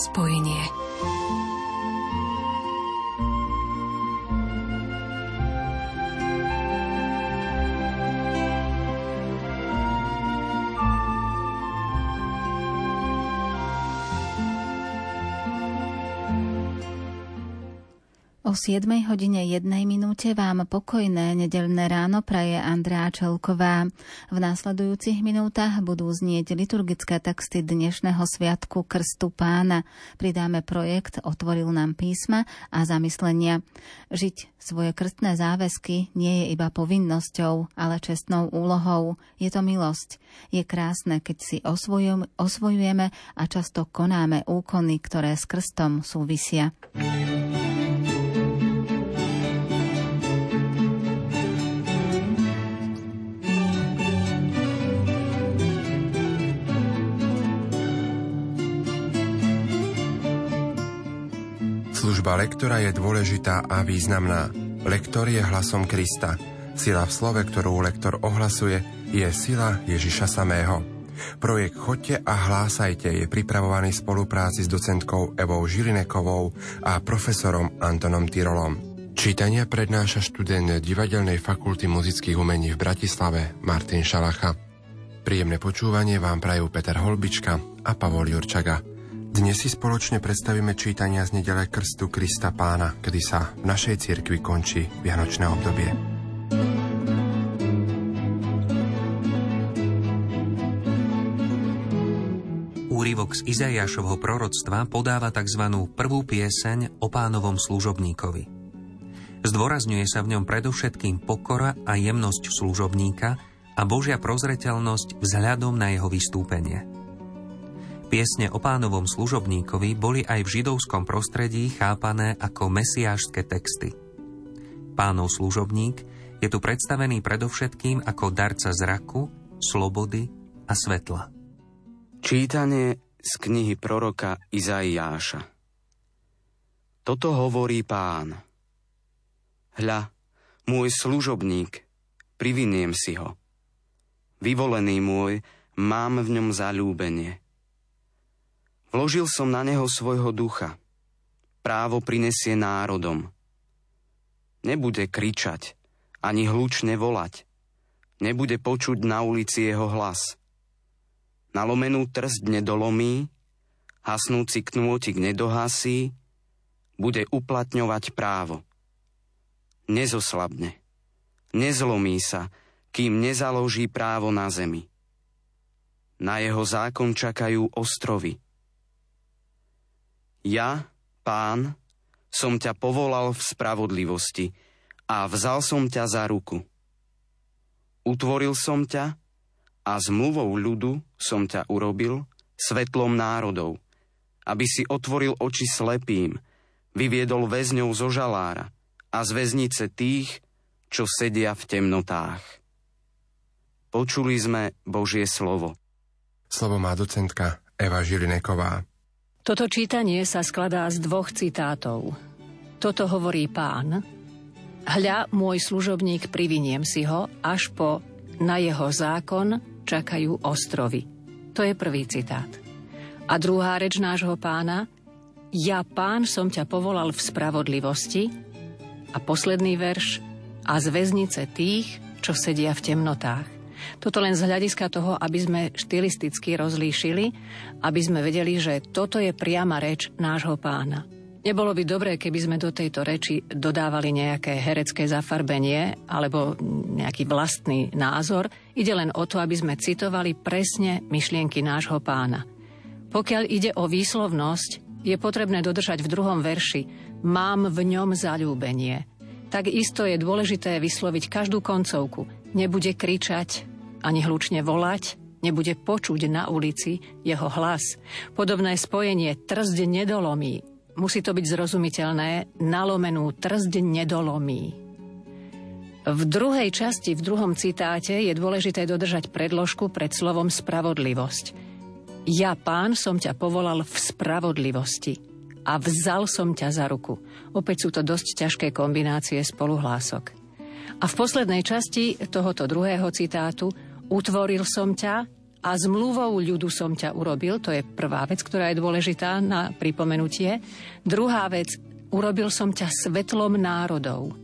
spojení. O 7 hodine 1 minúte vám pokojné nedelné ráno praje Andrea Čelková. V následujúcich minútach budú znieť liturgické texty dnešného sviatku Krstu pána. Pridáme projekt Otvoril nám písma a zamyslenia. Žiť svoje krstné záväzky nie je iba povinnosťou, ale čestnou úlohou. Je to milosť. Je krásne, keď si osvojujeme a často konáme úkony, ktoré s krstom súvisia. Lektora je dôležitá a významná. Lektor je hlasom Krista. Sila v slove, ktorú lektor ohlasuje, je sila Ježiša samého. Projekt Chodte a hlásajte je pripravovaný v spolupráci s docentkou Evou Žilinekovou a profesorom Antonom Tyrolom. Čítania prednáša študent Divadelnej fakulty muzických umení v Bratislave Martin Šalacha. Príjemné počúvanie vám prajú Peter Holbička a Pavol Jurčaga. Dnes si spoločne predstavíme čítania z nedele Krstu Krista Pána, kedy sa v našej cirkvi končí Vianočné obdobie. Úrivok z Izajašovho proroctva podáva tzv. prvú pieseň o pánovom služobníkovi. Zdôrazňuje sa v ňom predovšetkým pokora a jemnosť služobníka a Božia prozreteľnosť vzhľadom na jeho vystúpenie – Piesne o pánovom služobníkovi boli aj v židovskom prostredí chápané ako mesiášske texty. Pánov služobník je tu predstavený predovšetkým ako darca zraku, slobody a svetla. Čítanie z knihy proroka Izaiáša Toto hovorí pán. Hľa, môj služobník, priviniem si ho. Vyvolený môj, mám v ňom zalúbenie. Vložil som na neho svojho ducha. Právo prinesie národom. Nebude kričať, ani hlučne volať. Nebude počuť na ulici jeho hlas. Nalomenú trst nedolomí, hasnúci knôtik nedohasí, bude uplatňovať právo. Nezoslabne, nezlomí sa, kým nezaloží právo na zemi. Na jeho zákon čakajú ostrovy – ja, pán, som ťa povolal v spravodlivosti a vzal som ťa za ruku. Utvoril som ťa a zmluvou ľudu som ťa urobil svetlom národov, aby si otvoril oči slepým, vyviedol väzňov zo žalára a z väznice tých, čo sedia v temnotách. Počuli sme Božie slovo. Slovo má docentka Eva Žilineková. Toto čítanie sa skladá z dvoch citátov. Toto hovorí pán. Hľa, môj služobník, priviniem si ho, až po na jeho zákon čakajú ostrovy. To je prvý citát. A druhá reč nášho pána. Ja, pán, som ťa povolal v spravodlivosti. A posledný verš. A z väznice tých, čo sedia v temnotách. Toto len z hľadiska toho, aby sme štilisticky rozlíšili, aby sme vedeli, že toto je priama reč nášho pána. Nebolo by dobré, keby sme do tejto reči dodávali nejaké herecké zafarbenie alebo nejaký vlastný názor. Ide len o to, aby sme citovali presne myšlienky nášho pána. Pokiaľ ide o výslovnosť, je potrebné dodržať v druhom verši Mám v ňom zalúbenie. Takisto je dôležité vysloviť každú koncovku. Nebude kričať, ani hlučne volať, nebude počuť na ulici jeho hlas. Podobné spojenie trzď nedolomí. Musí to byť zrozumiteľné, nalomenú trzď nedolomí. V druhej časti, v druhom citáte je dôležité dodržať predložku pred slovom spravodlivosť. Ja, pán, som ťa povolal v spravodlivosti a vzal som ťa za ruku. Opäť sú to dosť ťažké kombinácie spoluhlások. A v poslednej časti tohoto druhého citátu Utvoril som ťa a zmluvou ľudu som ťa urobil, to je prvá vec, ktorá je dôležitá na pripomenutie. Druhá vec, urobil som ťa svetlom národov.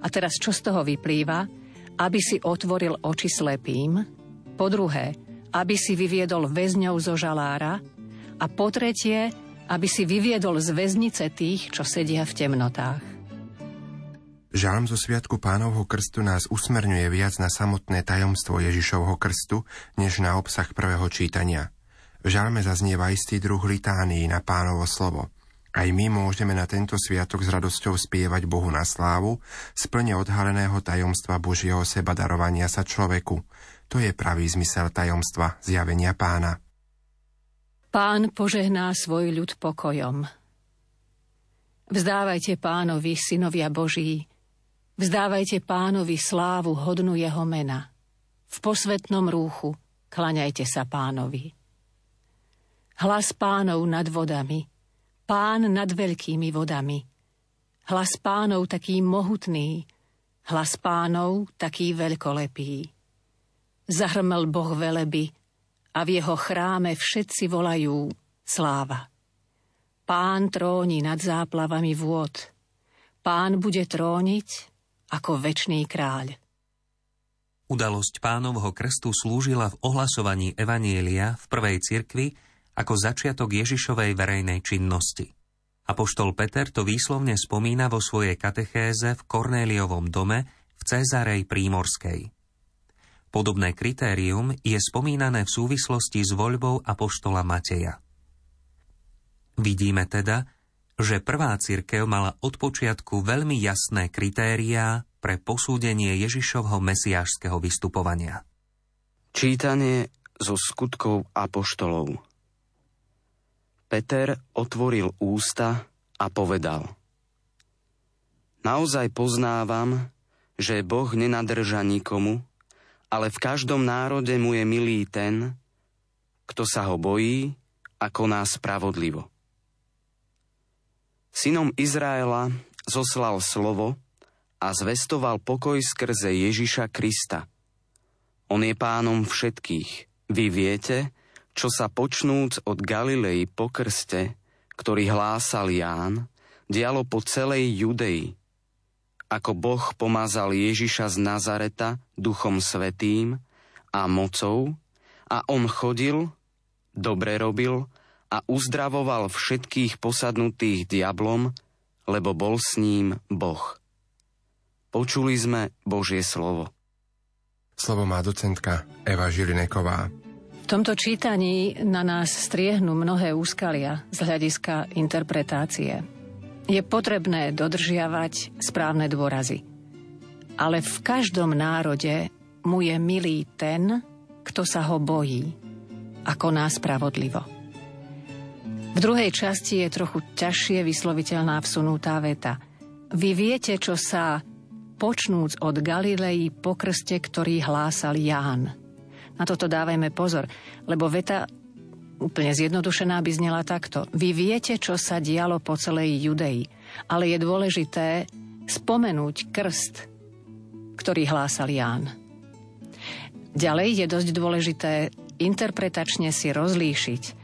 A teraz čo z toho vyplýva? Aby si otvoril oči slepým. Po druhé, aby si vyviedol väzňov zo žalára. A po tretie, aby si vyviedol z väznice tých, čo sedia v temnotách. Žalm zo Sviatku pánovho krstu nás usmerňuje viac na samotné tajomstvo Ježišovho krstu, než na obsah prvého čítania. V žalme zaznieva istý druh litánii na pánovo slovo. Aj my môžeme na tento sviatok s radosťou spievať Bohu na slávu, splne odhaleného tajomstva Božieho seba darovania sa človeku. To je pravý zmysel tajomstva zjavenia pána. Pán požehná svoj ľud pokojom. Vzdávajte pánovi, synovia Boží, Vzdávajte pánovi slávu hodnú jeho mena. V posvetnom rúchu klaňajte sa pánovi. Hlas pánov nad vodami, pán nad veľkými vodami. Hlas pánov taký mohutný, hlas pánov taký veľkolepý. Zahrmel Boh veleby a v jeho chráme všetci volajú sláva. Pán tróni nad záplavami vôd. Pán bude tróniť ako väčší kráľ. Udalosť pánovho krstu slúžila v ohlasovaní Evanielia v prvej cirkvi ako začiatok Ježišovej verejnej činnosti. Apoštol Peter to výslovne spomína vo svojej katechéze v Kornéliovom dome v Cezarej Prímorskej. Podobné kritérium je spomínané v súvislosti s voľbou Apoštola Mateja. Vidíme teda, že prvá církev mala od počiatku veľmi jasné kritériá pre posúdenie Ježišovho mesiášského vystupovania. Čítanie zo skutkov apoštolov Peter otvoril ústa a povedal Naozaj poznávam, že Boh nenadrža nikomu, ale v každom národe mu je milý ten, kto sa ho bojí a koná spravodlivo. Synom Izraela zoslal slovo a zvestoval pokoj skrze Ježiša Krista. On je pánom všetkých. Vy viete, čo sa počnúc od Galilei po krste, ktorý hlásal Ján, dialo po celej Judei. Ako Boh pomazal Ježiša z Nazareta duchom svetým a mocou a on chodil, dobre robil a uzdravoval všetkých posadnutých diablom, lebo bol s ním Boh. Počuli sme Božie slovo. Slovo má docentka Eva Žilineková. V tomto čítaní na nás striehnú mnohé úskalia z hľadiska interpretácie. Je potrebné dodržiavať správne dôrazy. Ale v každom národe mu je milý ten, kto sa ho bojí, ako nás spravodlivo. V druhej časti je trochu ťažšie vysloviteľná vsunutá veta. Vy viete, čo sa počnúc od Galilei po krste, ktorý hlásal Ján. Na toto dávajme pozor, lebo veta úplne zjednodušená by znela takto. Vy viete, čo sa dialo po celej Judei, ale je dôležité spomenúť krst, ktorý hlásal Ján. Ďalej je dosť dôležité interpretačne si rozlíšiť,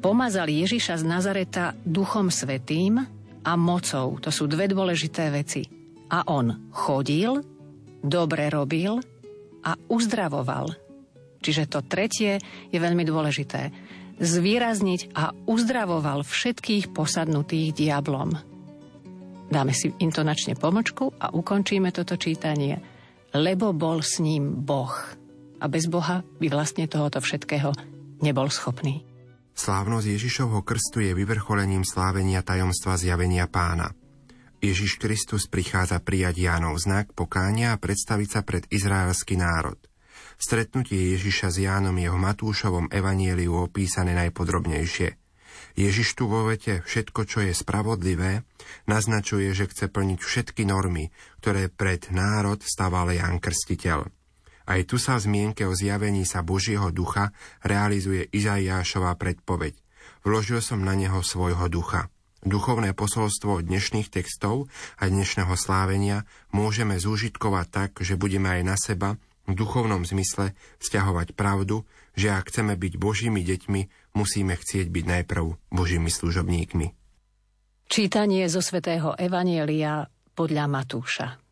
pomazal Ježiša z Nazareta duchom svetým a mocou. To sú dve dôležité veci. A on chodil, dobre robil a uzdravoval. Čiže to tretie je veľmi dôležité. Zvýrazniť a uzdravoval všetkých posadnutých diablom. Dáme si intonačne pomočku a ukončíme toto čítanie. Lebo bol s ním Boh. A bez Boha by vlastne tohoto všetkého nebol schopný. Slávnosť Ježišovho krstu je vyvrcholením slávenia tajomstva zjavenia pána. Ježiš Kristus prichádza prijať Jánov znak pokánia a predstaviť sa pred izraelský národ. Stretnutie Ježiša s Jánom je v Matúšovom evanieliu opísané najpodrobnejšie. Ježiš tu vo vete všetko, čo je spravodlivé, naznačuje, že chce plniť všetky normy, ktoré pred národ stával Ján Krstiteľ. Aj tu sa zmienke o zjavení sa Božieho ducha realizuje Izaiášová predpoveď. Vložil som na neho svojho ducha. Duchovné posolstvo dnešných textov a dnešného slávenia môžeme zúžitkovať tak, že budeme aj na seba v duchovnom zmysle vzťahovať pravdu, že ak chceme byť Božími deťmi, musíme chcieť byť najprv Božími služobníkmi. Čítanie zo svätého Evanielia podľa Matúša.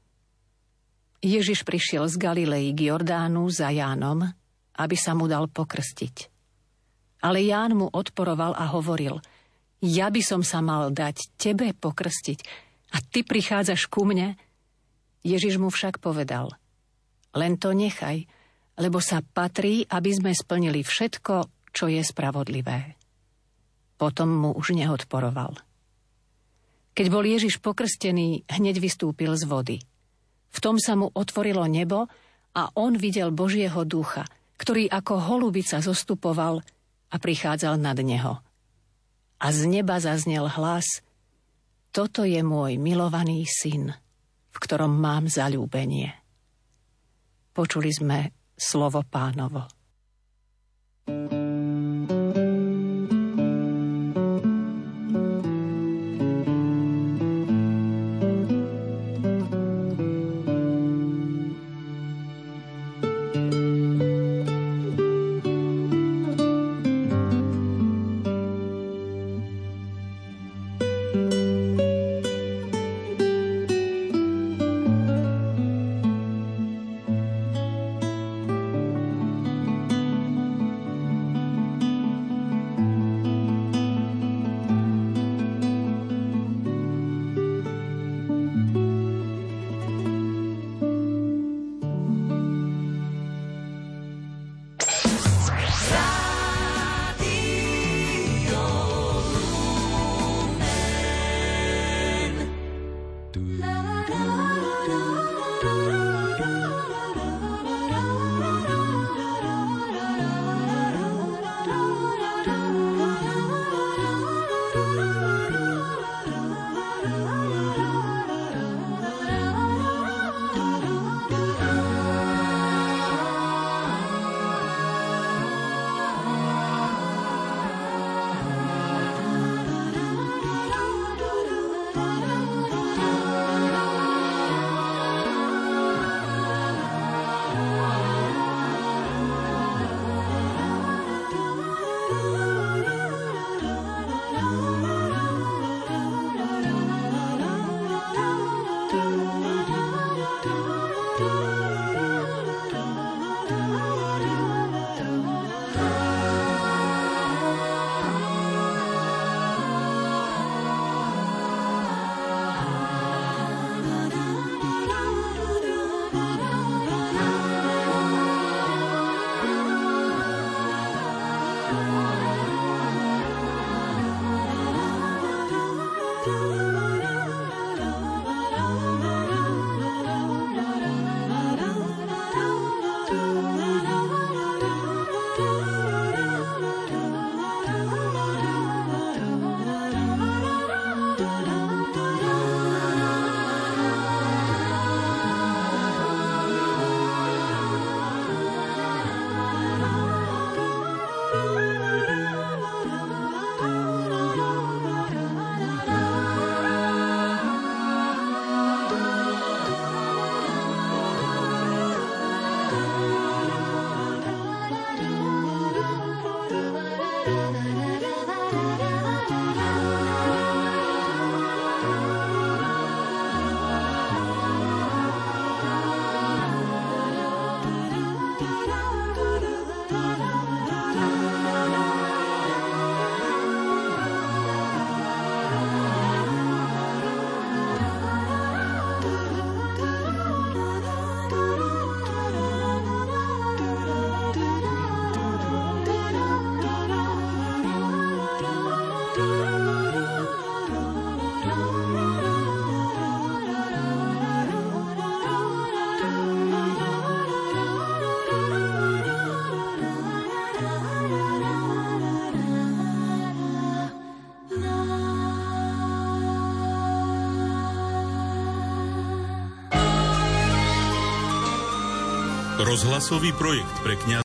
Ježiš prišiel z Galilei k Jordánu za Jánom, aby sa mu dal pokrstiť. Ale Ján mu odporoval a hovoril, ja by som sa mal dať tebe pokrstiť a ty prichádzaš ku mne? Ježiš mu však povedal – len to nechaj, lebo sa patrí, aby sme splnili všetko, čo je spravodlivé. Potom mu už neodporoval. Keď bol Ježiš pokrstený, hneď vystúpil z vody. V tom sa mu otvorilo nebo a on videl Božieho ducha, ktorý ako holubica zostupoval a prichádzal nad neho. A z neba zaznel hlas Toto je môj milovaný syn, v ktorom mám zalúbenie. Počuli sme slovo pánovo. Rozhlasový projekt pre kňaz